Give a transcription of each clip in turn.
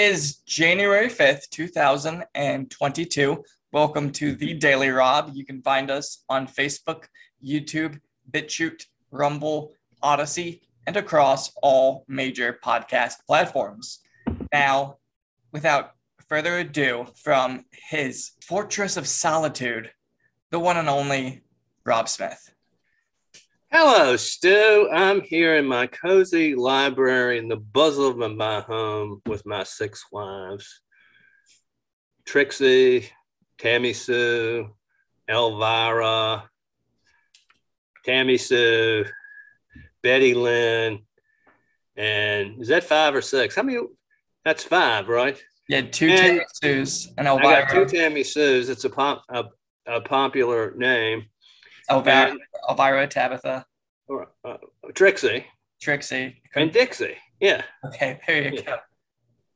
Is January 5th, 2022. Welcome to the Daily Rob. You can find us on Facebook, YouTube, BitChute, Rumble, Odysee, and across all major podcast platforms. Now, without further ado, from his Fortress of Solitude, the one and only Rob Smith. Hello, Stu. I'm here in my cozy library in the bosom of my home with my six wives Trixie, Tammy Sue, Elvira, Tammy Sue, Betty Lynn, and is that five or six? How many? That's five, right? Yeah, two and Tammy Sues and Elvira. I got two Tammy Sues. It's a, pop, a, a popular name. Elvira, Elvira Tabitha. Or, uh, Trixie. Trixie. And Dixie. Yeah. Okay, there you yeah. go.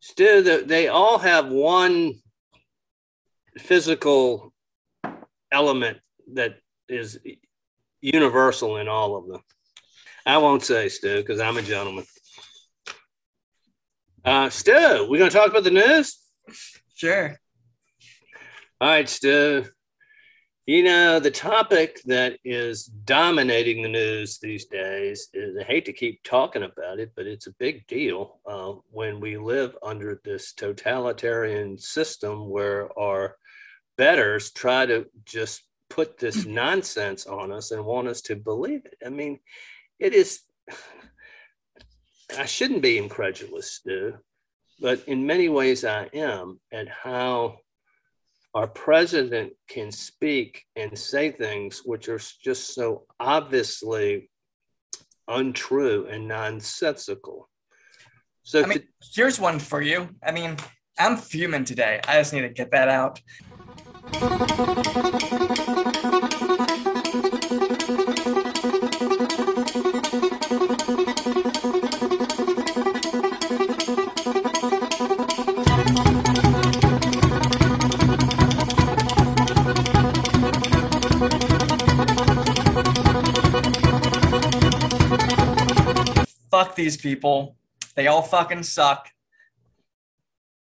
Still, they all have one physical element that is universal in all of them. I won't say Stu because I'm a gentleman. Uh, Stu, we're going to talk about the news? Sure. All right, Stu. You know, the topic that is dominating the news these days is I hate to keep talking about it, but it's a big deal uh, when we live under this totalitarian system where our betters try to just put this nonsense on us and want us to believe it. I mean, it is, I shouldn't be incredulous, Stu, but in many ways I am at how our president can speak and say things which are just so obviously untrue and nonsensical. So I mean, to- here's one for you. I mean, I'm fuming today. I just need to get that out. These people. They all fucking suck.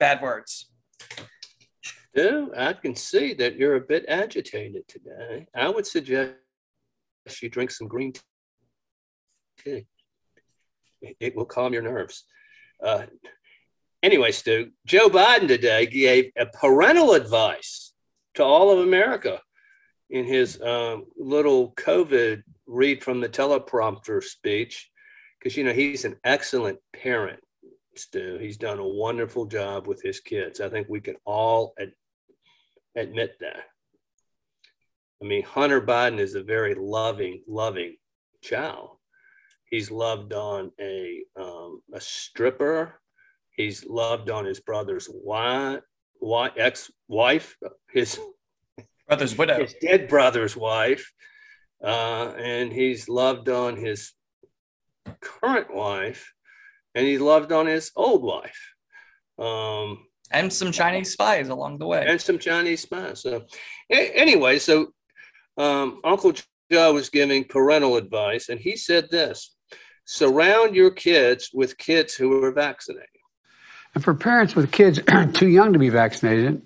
Bad words. Yeah, I can see that you're a bit agitated today. I would suggest you drink some green tea. It will calm your nerves. Uh, anyway, Stu, Joe Biden today gave a parental advice to all of America in his um, little COVID read from the teleprompter speech because you know he's an excellent parent Stu. He's done a wonderful job with his kids. I think we can all ad- admit that. I mean, Hunter Biden is a very loving, loving child. He's loved on a um, a stripper. He's loved on his brother's wife, wife ex-wife, his brother's widow, his dead brother's wife, uh, and he's loved on his current wife, and he loved on his old wife. Um, and some Chinese spies along the way. And some Chinese spies. So, a- anyway, so um, Uncle Joe was giving parental advice, and he said this surround your kids with kids who are vaccinated. And for parents with kids too young to be vaccinated,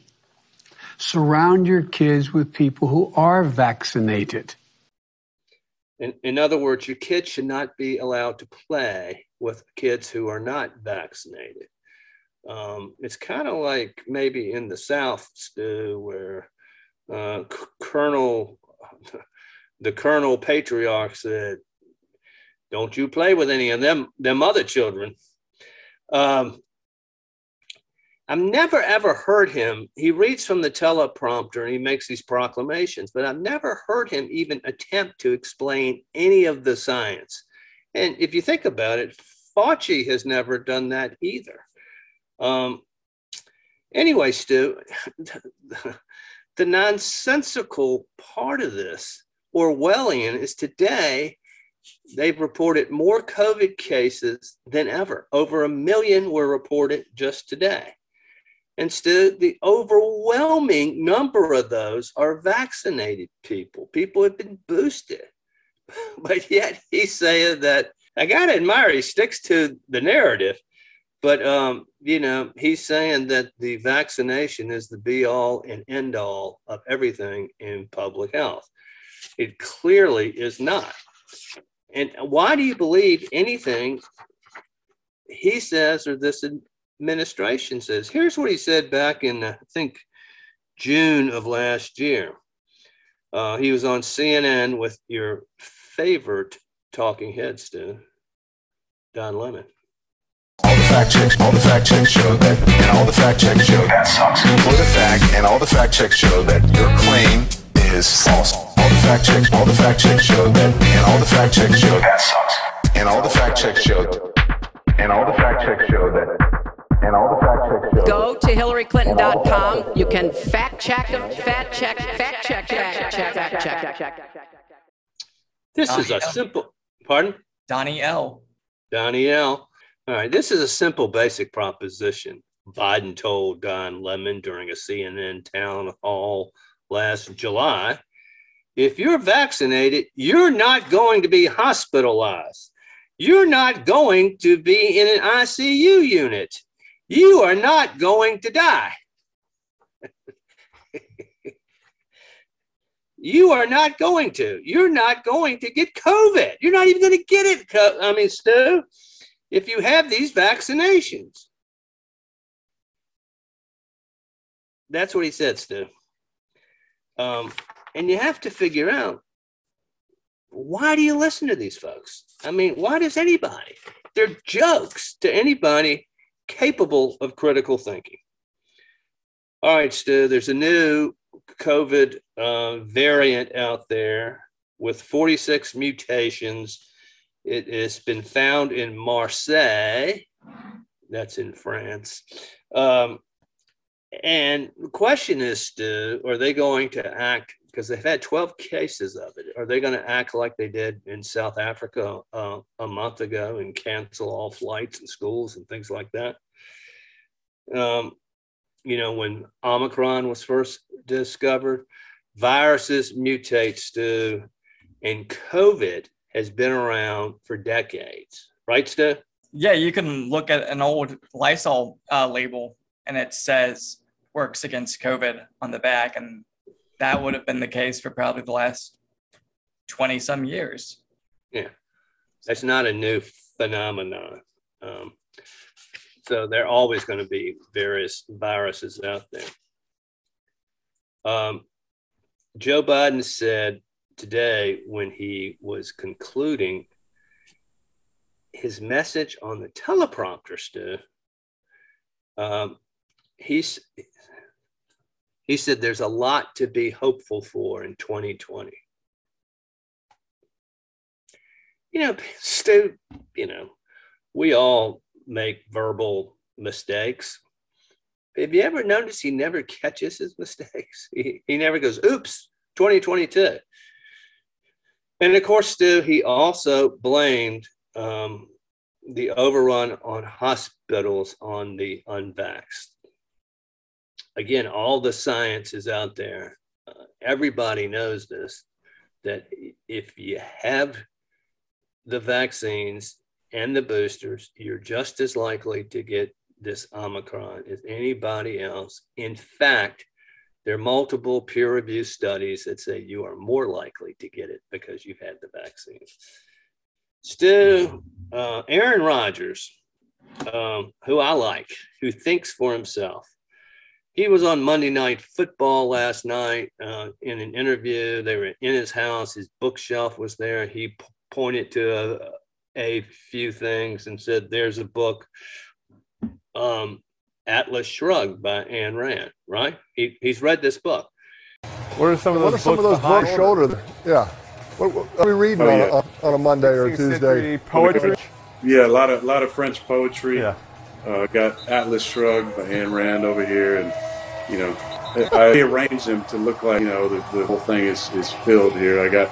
surround your kids with people who are vaccinated. In, in other words, your kids should not be allowed to play with kids who are not vaccinated. Um, it's kind of like maybe in the South, Stu, where uh, Colonel, the Colonel Patriarch said, "Don't you play with any of them, them other children." Um, I've never ever heard him. He reads from the teleprompter and he makes these proclamations, but I've never heard him even attempt to explain any of the science. And if you think about it, Fauci has never done that either. Um, anyway, Stu, the nonsensical part of this, Orwellian, is today they've reported more COVID cases than ever. Over a million were reported just today. Instead, the overwhelming number of those are vaccinated people. People have been boosted. But yet he's saying that I got to admire, he sticks to the narrative. But um, you know, he's saying that the vaccination is the be all and end all of everything in public health. It clearly is not. And why do you believe anything he says or this administration says? Here's what he said back in, I think, June of last year. Uh, he was on CNN with your favorite talking head, Stu, Don Lemon. All the fact checks, all the fact checks show that, and all the fact checks show that sucks. For the fact, and all the fact checks show that your claim is false. All the fact checks, all the fact checks show that, and all the fact checks show that sucks. And all the fact checks show, and all the fact checks show that, and all the fact checks show. Go to HillaryClinton.com. You can fact check them, fact check, fact check, fact check, fact check, check. This is a simple, pardon? Donnie L. Donnie L. All right, this is a simple, basic proposition. Biden told Don Lemon during a CNN town hall last July if you're vaccinated, you're not going to be hospitalized. You're not going to be in an ICU unit. You are not going to die. you are not going to. You're not going to get COVID. You're not even going to get it. I mean, Stu, if you have these vaccinations. That's what he said, Stu. Um, and you have to figure out why do you listen to these folks? I mean, why does anybody? They're jokes to anybody capable of critical thinking. All right, Stu, there's a new COVID uh, variant out there with 46 mutations it has been found in Marseille, that's in France. Um, and the question is, do, are they going to act because they've had 12 cases of it? Are they going to act like they did in South Africa uh, a month ago and cancel all flights and schools and things like that? Um, you know, when Omicron was first discovered, viruses mutate, to, and COVID has been around for decades, right, Stu? Yeah, you can look at an old Lysol uh, label and it says works against COVID on the back, and that would have been the case for probably the last 20 some years. Yeah, that's not a new phenomenon. Um, so there are always going to be various viruses out there. Um, Joe Biden said today when he was concluding his message on the teleprompter, Stu, um, he's, he said there's a lot to be hopeful for in 2020. You know, Stu, you know, we all make verbal mistakes. Have you ever noticed he never catches his mistakes? He, he never goes, oops, 2022. And of course, Stu, he also blamed um, the overrun on hospitals on the unvaxxed. Again, all the science is out there. Uh, everybody knows this that if you have the vaccines and the boosters, you're just as likely to get this Omicron as anybody else. In fact, there are multiple peer reviewed studies that say you are more likely to get it because you've had the vaccine. Stu, uh, Aaron Rodgers, um, who I like, who thinks for himself, he was on Monday Night Football last night uh, in an interview. They were in his house. His bookshelf was there. He p- pointed to a, a, few things and said, "There's a book." Um, Atlas Shrugged by Ayn Rand, right? He, he's read this book. What are some of those, what are some books, of those behind books shoulder? Yeah. What, what are we reading Oh, on, yeah. a, on a Monday or a Tuesday? Poetry. Yeah, a lot of lot of French poetry. Yeah. Uh, got Atlas Shrugged by Ayn Rand over here, and you know, I arranged them to look like you know the, the whole thing is, is filled here. I got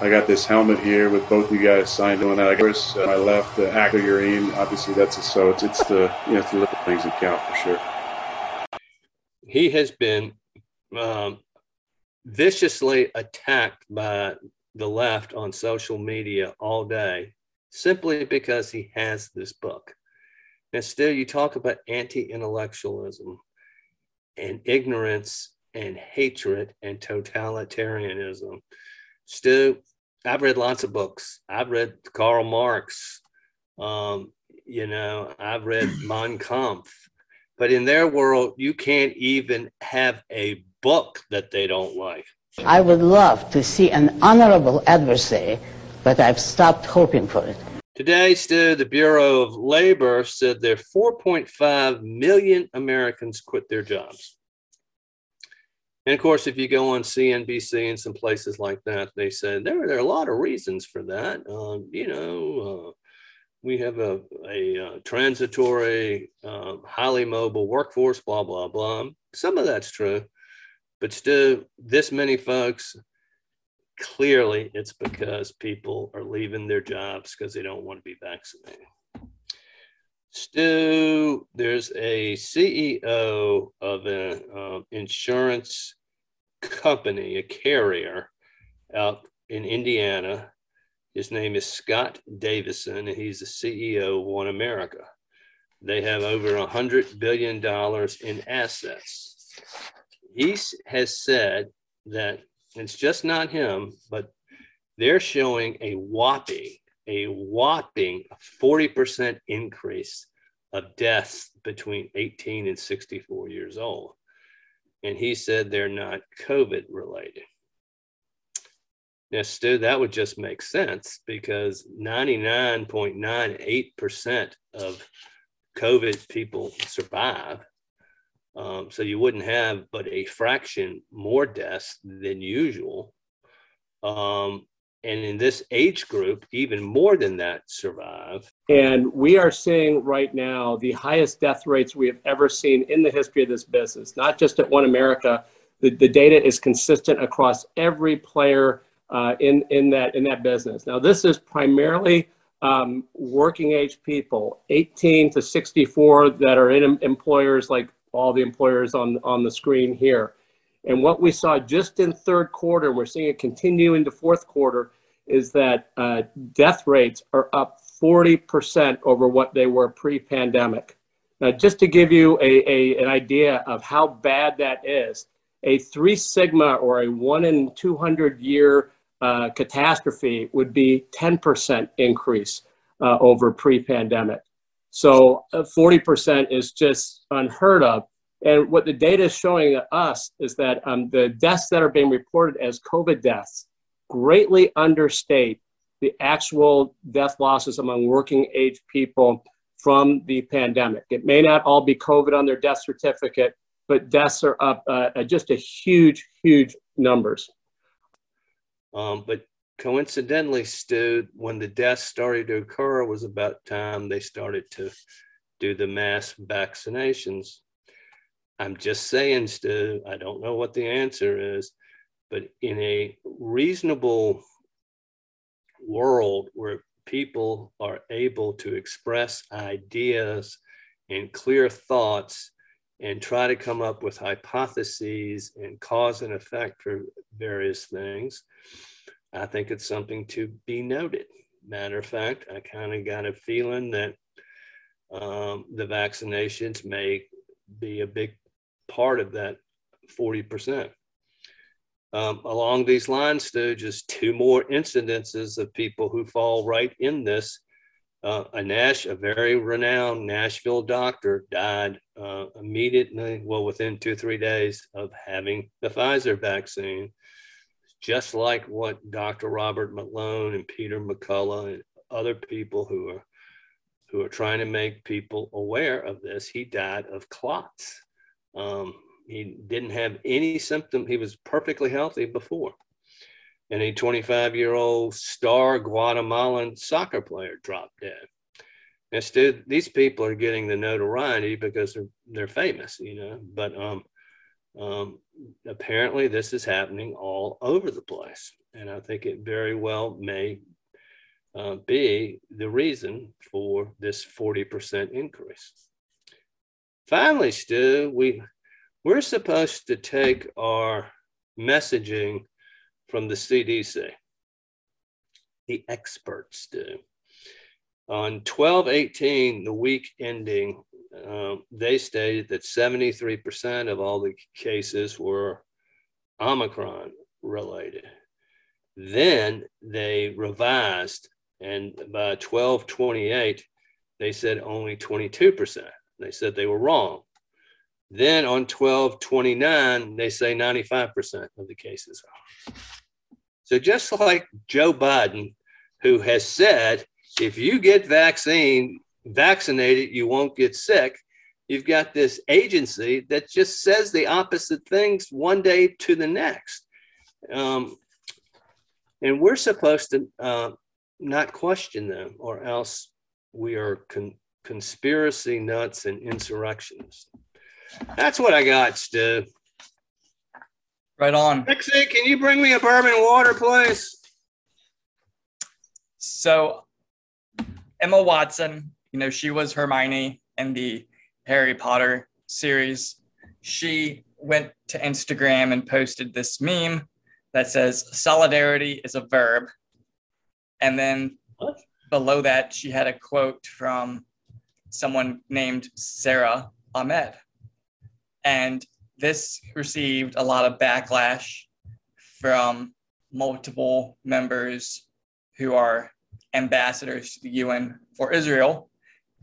I got this helmet here with both you guys signed on that. I guess uh, my left, the actor urine. Obviously, that's a so it's it's the you know it's the little things that count for sure. He has been um, viciously attacked by the left on social media all day simply because he has this book. And still, you talk about anti intellectualism and ignorance and hatred and totalitarianism. Stu, I've read lots of books. I've read Karl Marx. Um, you know, I've read Mein Kampf. But in their world, you can't even have a book that they don't like. I would love to see an honorable adversary, but I've stopped hoping for it. Today, Stu, the Bureau of Labor said there 4.5 million Americans quit their jobs. And of course, if you go on CNBC and some places like that, they said there, there are a lot of reasons for that. Um, you know, uh, we have a, a, a uh, transitory, uh, highly mobile workforce, blah, blah, blah. Some of that's true, but still, this many folks, clearly it's because people are leaving their jobs because they don't want to be vaccinated. Stu, there's a CEO of an uh, insurance company, a carrier out in Indiana. His name is Scott Davison, and he's the CEO of One America. They have over a $100 billion in assets. He has said that it's just not him, but they're showing a whopping a whopping 40% increase of deaths between 18 and 64 years old. And he said they're not COVID related. Now, Stu, that would just make sense because 99.98% of COVID people survive. Um, so you wouldn't have but a fraction more deaths than usual. Um, and in this age group, even more than that survive. And we are seeing right now the highest death rates we have ever seen in the history of this business, not just at One America. The, the data is consistent across every player uh, in, in, that, in that business. Now, this is primarily um, working age people, 18 to 64, that are in employers like all the employers on, on the screen here. And what we saw just in third quarter, and we're seeing it continue into fourth quarter, is that uh, death rates are up 40% over what they were pre-pandemic. Now, just to give you a, a, an idea of how bad that is, a three sigma or a one in 200 year uh, catastrophe would be 10% increase uh, over pre-pandemic. So 40% uh, is just unheard of. And what the data is showing us is that um, the deaths that are being reported as COVID deaths greatly understate the actual death losses among working age people from the pandemic. It may not all be COVID on their death certificate, but deaths are up uh, just a huge, huge numbers. Um, but coincidentally, Stu, when the deaths started to occur was about time they started to do the mass vaccinations. I'm just saying, Stu, I don't know what the answer is, but in a reasonable world where people are able to express ideas and clear thoughts and try to come up with hypotheses and cause and effect for various things, I think it's something to be noted. Matter of fact, I kind of got a feeling that um, the vaccinations may be a big part of that 40%. Um, along these lines, though, just two more incidences of people who fall right in this. Uh, a Nash, a very renowned Nashville doctor, died uh, immediately, well, within two three days of having the Pfizer vaccine, just like what Dr. Robert Malone and Peter McCullough and other people who are who are trying to make people aware of this. He died of clots. Um, he didn't have any symptom. He was perfectly healthy before. And a 25 year old star Guatemalan soccer player dropped dead. Instead, these people are getting the notoriety because they're, they're famous, you know, but um, um, apparently this is happening all over the place. And I think it very well may uh, be the reason for this 40% increase. Finally, Stu, we we're supposed to take our messaging from the CDC. The experts do. On 12-18, the week ending, um, they stated that 73% of all the cases were Omicron related. Then they revised, and by 1228, they said only 22%. They said they were wrong. Then on 1229, they say 95% of the cases are. So just like Joe Biden, who has said, if you get vaccine, vaccinated, you won't get sick. You've got this agency that just says the opposite things one day to the next. Um, and we're supposed to uh, not question them, or else we are con- conspiracy nuts and insurrectionists. That's what I got, Stu. Right on. Dixie, can you bring me a bourbon water, please? So, Emma Watson, you know, she was Hermione in the Harry Potter series. She went to Instagram and posted this meme that says solidarity is a verb. And then What? below that, she had a quote from someone named Sara Ahmed. And this received a lot of backlash from multiple members who are ambassadors to the UN for Israel.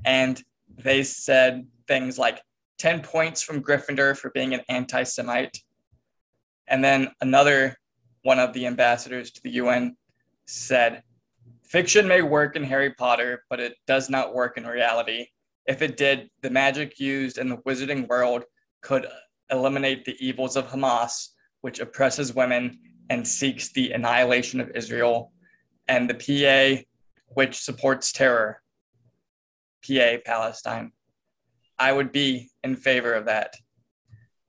And they said things like 10 points from Gryffindor for being an anti Semite. And then another one of the ambassadors to the UN said, Fiction may work in Harry Potter, but it does not work in reality. If it did, the magic used in the wizarding world could eliminate the evils of Hamas, which oppresses women and seeks the annihilation of Israel, and the PA, which supports terror. PA, Palestine. I would be in favor of that.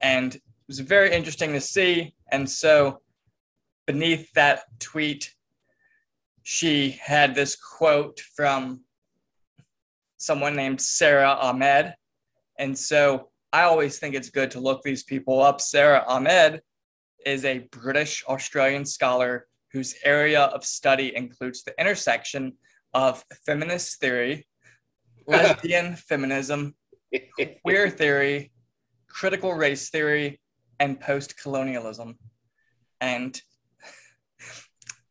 And it was very interesting to see. And so beneath that tweet, she had this quote from someone named Sara Ahmed. And so I always think it's good to look these people up. Sara Ahmed is a British Australian scholar whose area of study includes the intersection of feminist theory, lesbian feminism, queer theory, critical race theory, and post colonialism. And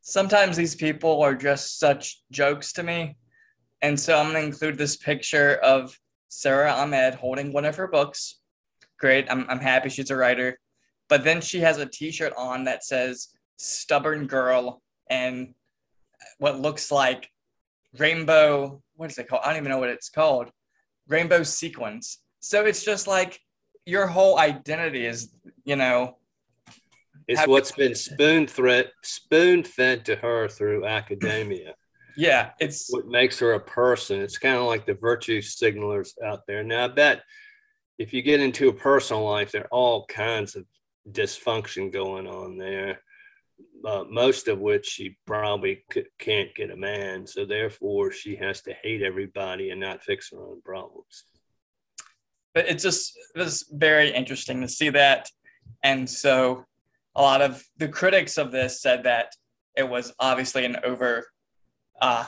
sometimes these people are just such jokes to me. And so I'm going to include this picture of Sara Ahmed holding one of her books. Great. I'm, I'm happy she's a writer. But then she has a t shirt on that says stubborn girl and what looks like rainbow. What is it called? I don't even know what it's called. Rainbow sequence. So it's just like your whole identity is, you know, It's what's been spoon threat spoon fed to her through academia. yeah, it's what makes her a person. It's kind of like the virtue signalers out there. Now, I bet if you get into a personal life, there are all kinds of dysfunction going on there, uh, most of which she probably c- can't get a man. So, therefore, she has to hate everybody and not fix her own problems. but it just it was very interesting to see that. And so a lot of the critics of this said that it was obviously an over uh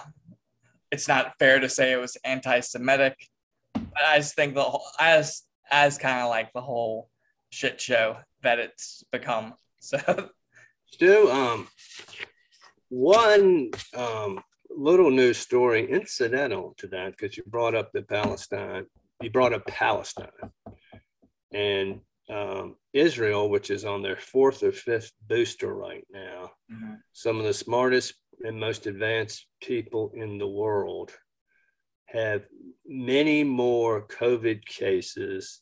it's not fair to say it was anti-Semitic. But I just think the whole as as kind of like the whole shit show that it's become. So Stu, um, one um, little news story incidental to that, because you brought up the Palestine, you brought up Palestine and um, Israel, which is on their fourth or fifth booster right now. Some of the smartest and most advanced people in the world have many more COVID cases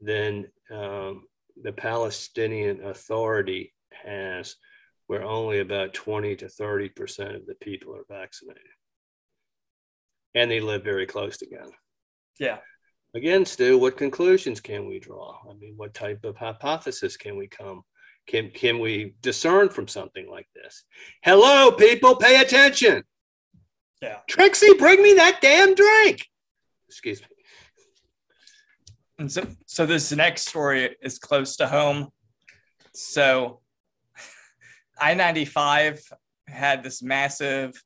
than um, the Palestinian Authority has, where only about 20 to 30% of the people are vaccinated. And they live very close together. yeah. Again, Stu, what conclusions can we draw? I mean, what type of hypothesis can we come? Can, can we discern from something like this? Hello, people, pay attention. Yeah. Trixie, bring me that damn drink. Excuse me. And so, so this next story is close to home. So, I 95 had this massive,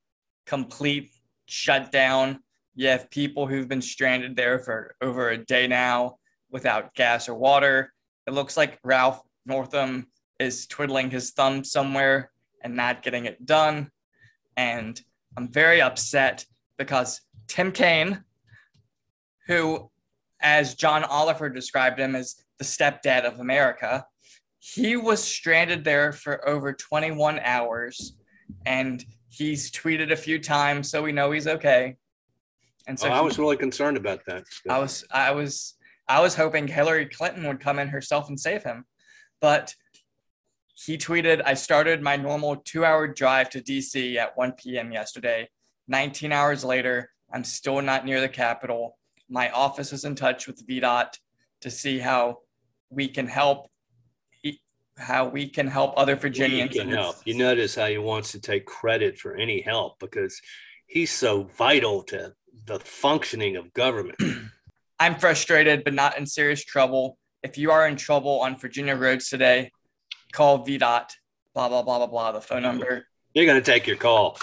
complete shutdown You have people who've been stranded there for over a day now without gas or water. It looks like Ralph Northam is twiddling his thumb somewhere and not getting it done. And I'm very upset because Tim Kaine, who, as John Oliver described him, as the stepdad of America, he was stranded there for over 21 hours and he's tweeted a few times so we know he's okay. And so oh, i was really concerned about that. I was i was i was hoping hillary clinton would come in herself and save him but he tweeted i started my normal two hour drive to dc at 1 p.m yesterday. 19 hours later i'm still not near the capitol. My office is in touch with vdot to see how we can help how we can help other Virginians. We can help. You notice how he wants to take credit for any help because he's so vital to the functioning of government. I'm frustrated, but not in serious trouble. If you are in trouble on Virginia roads today, call VDOT, blah, blah, blah, blah, blah, the phone number. They're going to take your call.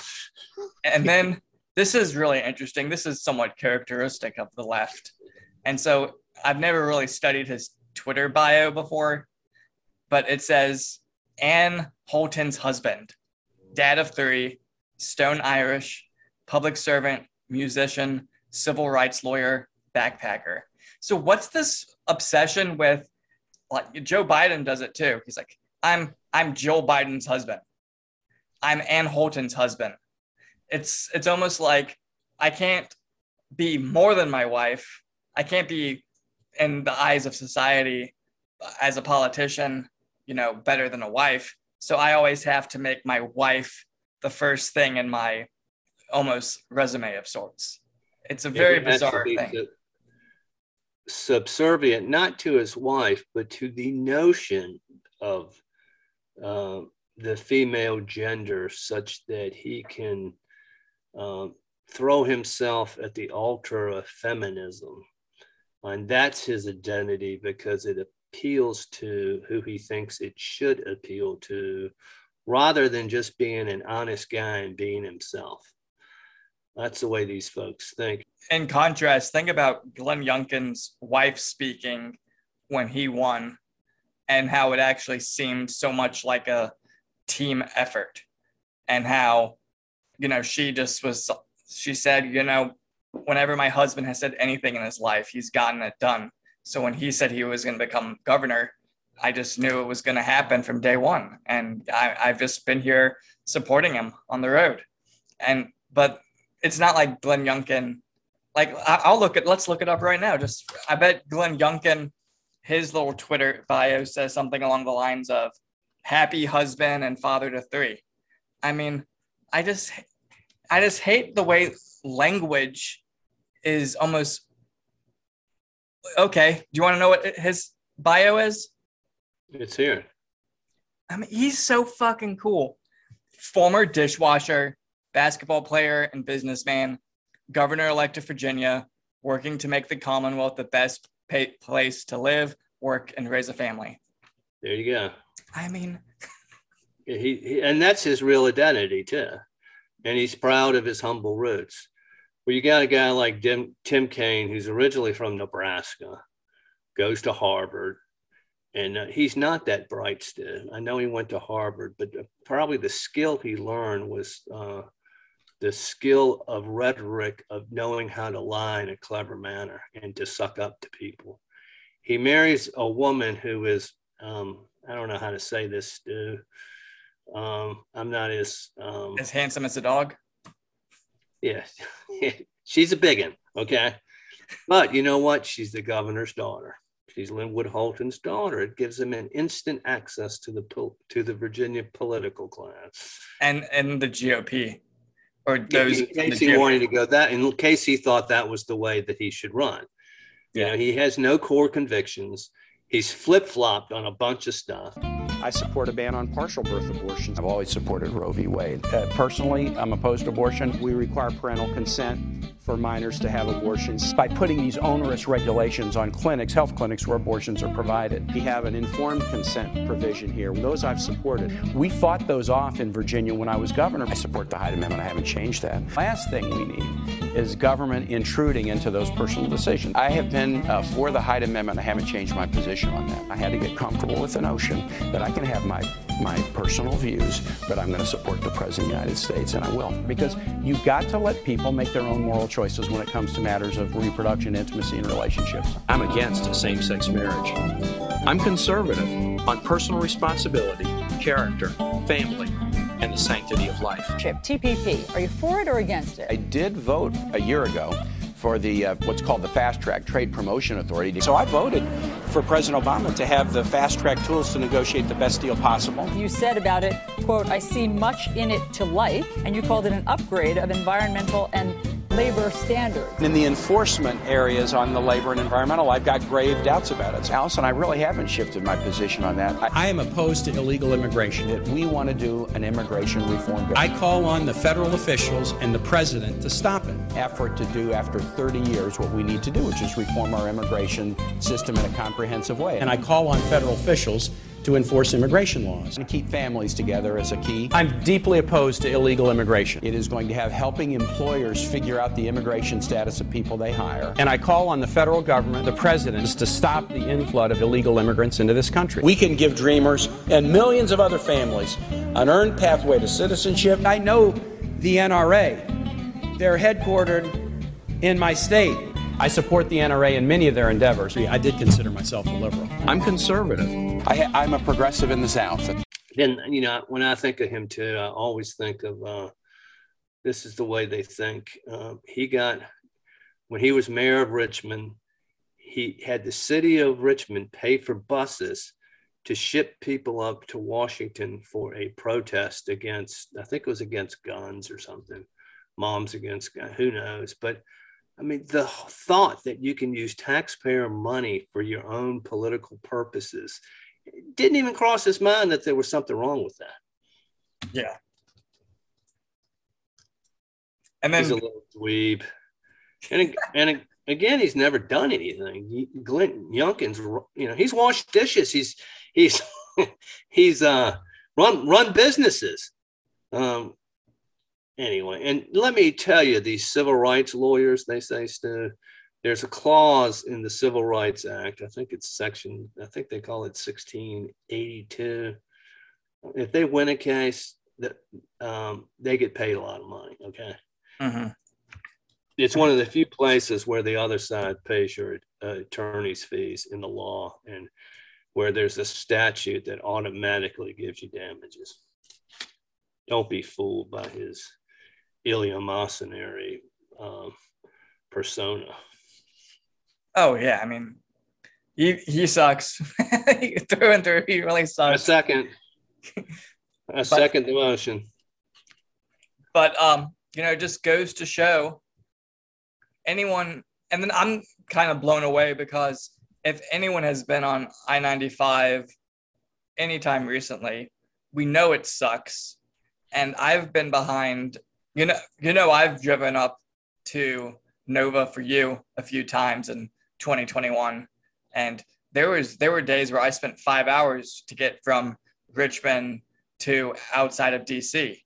And then this is really interesting. This is somewhat characteristic of the left. And so I've never really studied his Twitter bio before but it says Anne Holton's husband, dad of three, stone Irish, public servant, musician, civil rights lawyer, backpacker. So what's this obsession with like Joe Biden does it too. He's like, I'm I'm Joe Biden's husband. I'm Anne Holton's husband. It's it's almost like I can't be more than my wife. I can't be in the eyes of society as a politician you know, better than a wife. So I always have to make my wife the first thing in my almost resume of sorts. It's a very bizarre thing. Subservient not to his wife, but to the notion of uh, the female gender, such that he can um, throw himself at the altar of feminism. And that's his identity because it appeals to who he thinks it should appeal to rather than just being an honest guy and being himself. That's the way these folks think. In contrast, think about Glenn Youngkin's wife speaking when he won and how it actually seemed so much like a team effort and how, you know, she just was, she said, you know, whenever my husband has said anything in his life, he's gotten it done. So when he said he was going to become governor, I just knew it was going to happen from day one. And I, I've just been here supporting him on the road. And, but it's not like Glenn Youngkin. Like I'll look at, let's look it up right now. Just, I bet Glenn Youngkin, his little Twitter bio says something along the lines of happy husband and father to three. I mean, I just, I just hate the way language is almost okay. Do you want to know what his bio is? It's here. I mean, he's so fucking cool. Former dishwasher, basketball player, and businessman, governor elect of Virginia, working to make the Commonwealth the best pay- place to live, work, and raise a family. There you go. I mean, he, he and that's his real identity too, and he's proud of his humble roots. Well, you got a guy like Tim, Tim Kaine, who's originally from Nebraska, goes to Harvard, and uh, he's not that bright still. I know he went to Harvard, but uh, probably the skill he learned was uh, the skill of rhetoric, of knowing how to lie in a clever manner and to suck up to people. He marries a woman who is, um, I don't know how to say this, Stu. Um, I'm not as um, as handsome as a dog. Yeah, she's a big one. Okay. But you know what? She's the governor's daughter. She's Linwood Holton's daughter. It gives him an instant access to the to the Virginia political class and and the GOP, or those. In case he wanted to go that, in case he thought that was the way that he should run. You know, he has no core convictions. He's flip flopped on a bunch of stuff. I support a ban on partial birth abortions. I've always supported Roe v. Wade. Uh, personally, I'm opposed to abortion. We require parental consent for minors to have abortions by putting these onerous regulations on clinics, health clinics where abortions are provided. We have an informed consent provision here. Those I've supported. We fought those off in Virginia when I was governor. I support the Hyde Amendment. I haven't changed that. Last thing we need is government intruding into those personal decisions. I have been uh, for the Hyde Amendment. I haven't changed my position on that. I had to get comfortable with the notion that I can have my my personal views, but I'm going to support the President of the United States, and I will. Because you've got to let people make their own moral choices when it comes to matters of reproduction, intimacy, and relationships. I'm against same sex marriage. I'm conservative on personal responsibility, character, family, and the sanctity of life. Chip, TPP, are you for it or against it? I did vote a year ago for the uh, what's called the Fast Track Trade Promotion Authority. So I voted for President Obama to have the fast track tools to negotiate the best deal possible. You said about it, quote, I see much in it to like, and you called it an upgrade of environmental and labor standards. In the enforcement areas on the labor and environmental, I've got grave doubts about it. Allison, I really haven't shifted my position on that. I, I am opposed to illegal immigration. That we want to do an immigration reform bill. I call on the federal officials and the president to stop it. Effort to do after 30 years what we need to do, which is reform our immigration system in a comprehensive way. And I call on federal officials to enforce immigration laws and keep families together as a key. I'm deeply opposed to illegal immigration. It is going to have helping employers figure out the immigration status of people they hire. And I call on the federal government, the president, to stop the inflood of illegal immigrants into this country. We can give dreamers and millions of other families an earned pathway to citizenship. I know the NRA. They're headquartered in my state. I support the NRA in many of their endeavors. I did consider myself a liberal. I'm conservative. I, I'm a progressive in the South. Then, you know, when I think of him too, I always think of uh, this is the way they think. Uh, he got, when he was mayor of Richmond, he had the city of Richmond pay for buses to ship people up to Washington for a protest against, I think it was against guns or something, moms against guns, who knows. But I mean, the thought that you can use taxpayer money for your own political purposes didn't even cross his mind that there was something wrong with that. Yeah. And then he's a little dweeb. And, and again, he's never done anything. Glenn Youngkin's, you know, he's washed dishes. He's, he's, he's, uh, run, run businesses. Um, anyway, and let me tell you, these civil rights lawyers, they say, Stu, there's a clause in the Civil Rights Act. I think it's section, I think they call it 1682. If they win a case, that um, they get paid a lot of money. Okay. Mm-hmm. It's one of the few places where the other side pays your uh, attorney's fees in the law and where there's a statute that automatically gives you damages. Don't be fooled by his eleemosynary um, persona. Oh yeah, I mean, he he sucks through and through. He really sucks. A second, a but, second the motion. But um, you know, it just goes to show anyone. And then I'm kind of blown away because if anyone has been on I ninety five anytime recently, we know it sucks. And I've been behind you know, you know, I've driven up to Nova for you a few times in 2021, and there was there were days where I spent five hours to get from Richmond to outside of DC,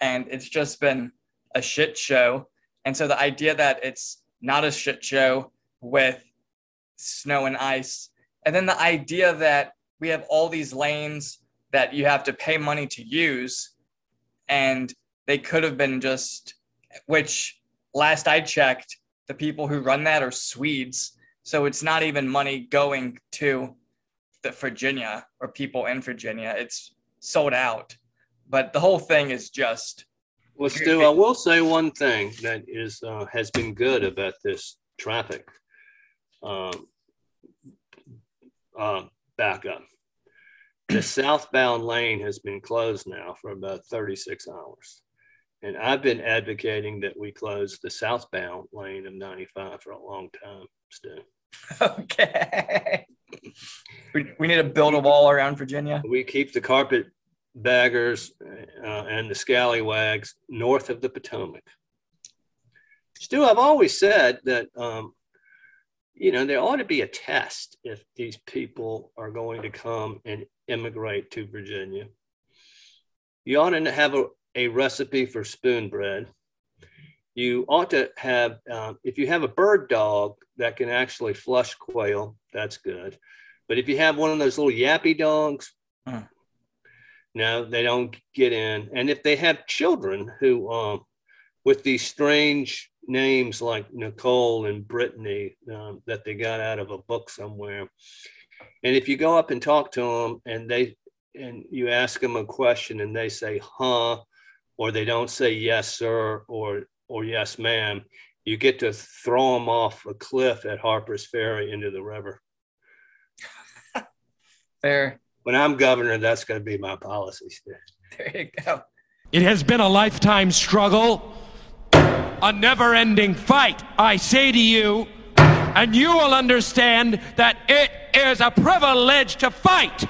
and it's just been a shit show. And so the idea that it's not a shit show with snow and ice, and then the idea that we have all these lanes that you have to pay money to use, and they could have been just, which last I checked, the people who run that are Swedes. So it's not even money going to the Virginia or people in Virginia. It's sold out. But the whole thing is just. Well, Stu, I will say one thing that is uh, has been good about this traffic um, uh, backup. The southbound lane has been closed now for about 36 hours. And I've been advocating that we close the southbound lane of 95 for a long time, Stu. Okay. we, we need to build a wall around Virginia. We keep the carpet baggers uh, and the scallywags north of the Potomac. Stu, I've always said that, um, you know, there ought to be a test if these people are going to come and immigrate to Virginia. You ought to have a, a recipe for spoon bread. You ought to have, um, if you have a bird dog that can actually flush quail, that's good. But if you have one of those little yappy dogs, Mm. no, they don't get in. And if they have children who, um, with these strange names like Nicole and Brittany um, that they got out of a book somewhere, and if you go up and talk to them and they and you ask them a question and they say huh or they don't say yes sir or or yes ma'am you get to throw them off a cliff at harper's ferry into the river Fair. when i'm governor that's going to be my policy There you go. It has been a lifetime struggle, a never ending fight, I say to you, and you will understand that it is a privilege to fight.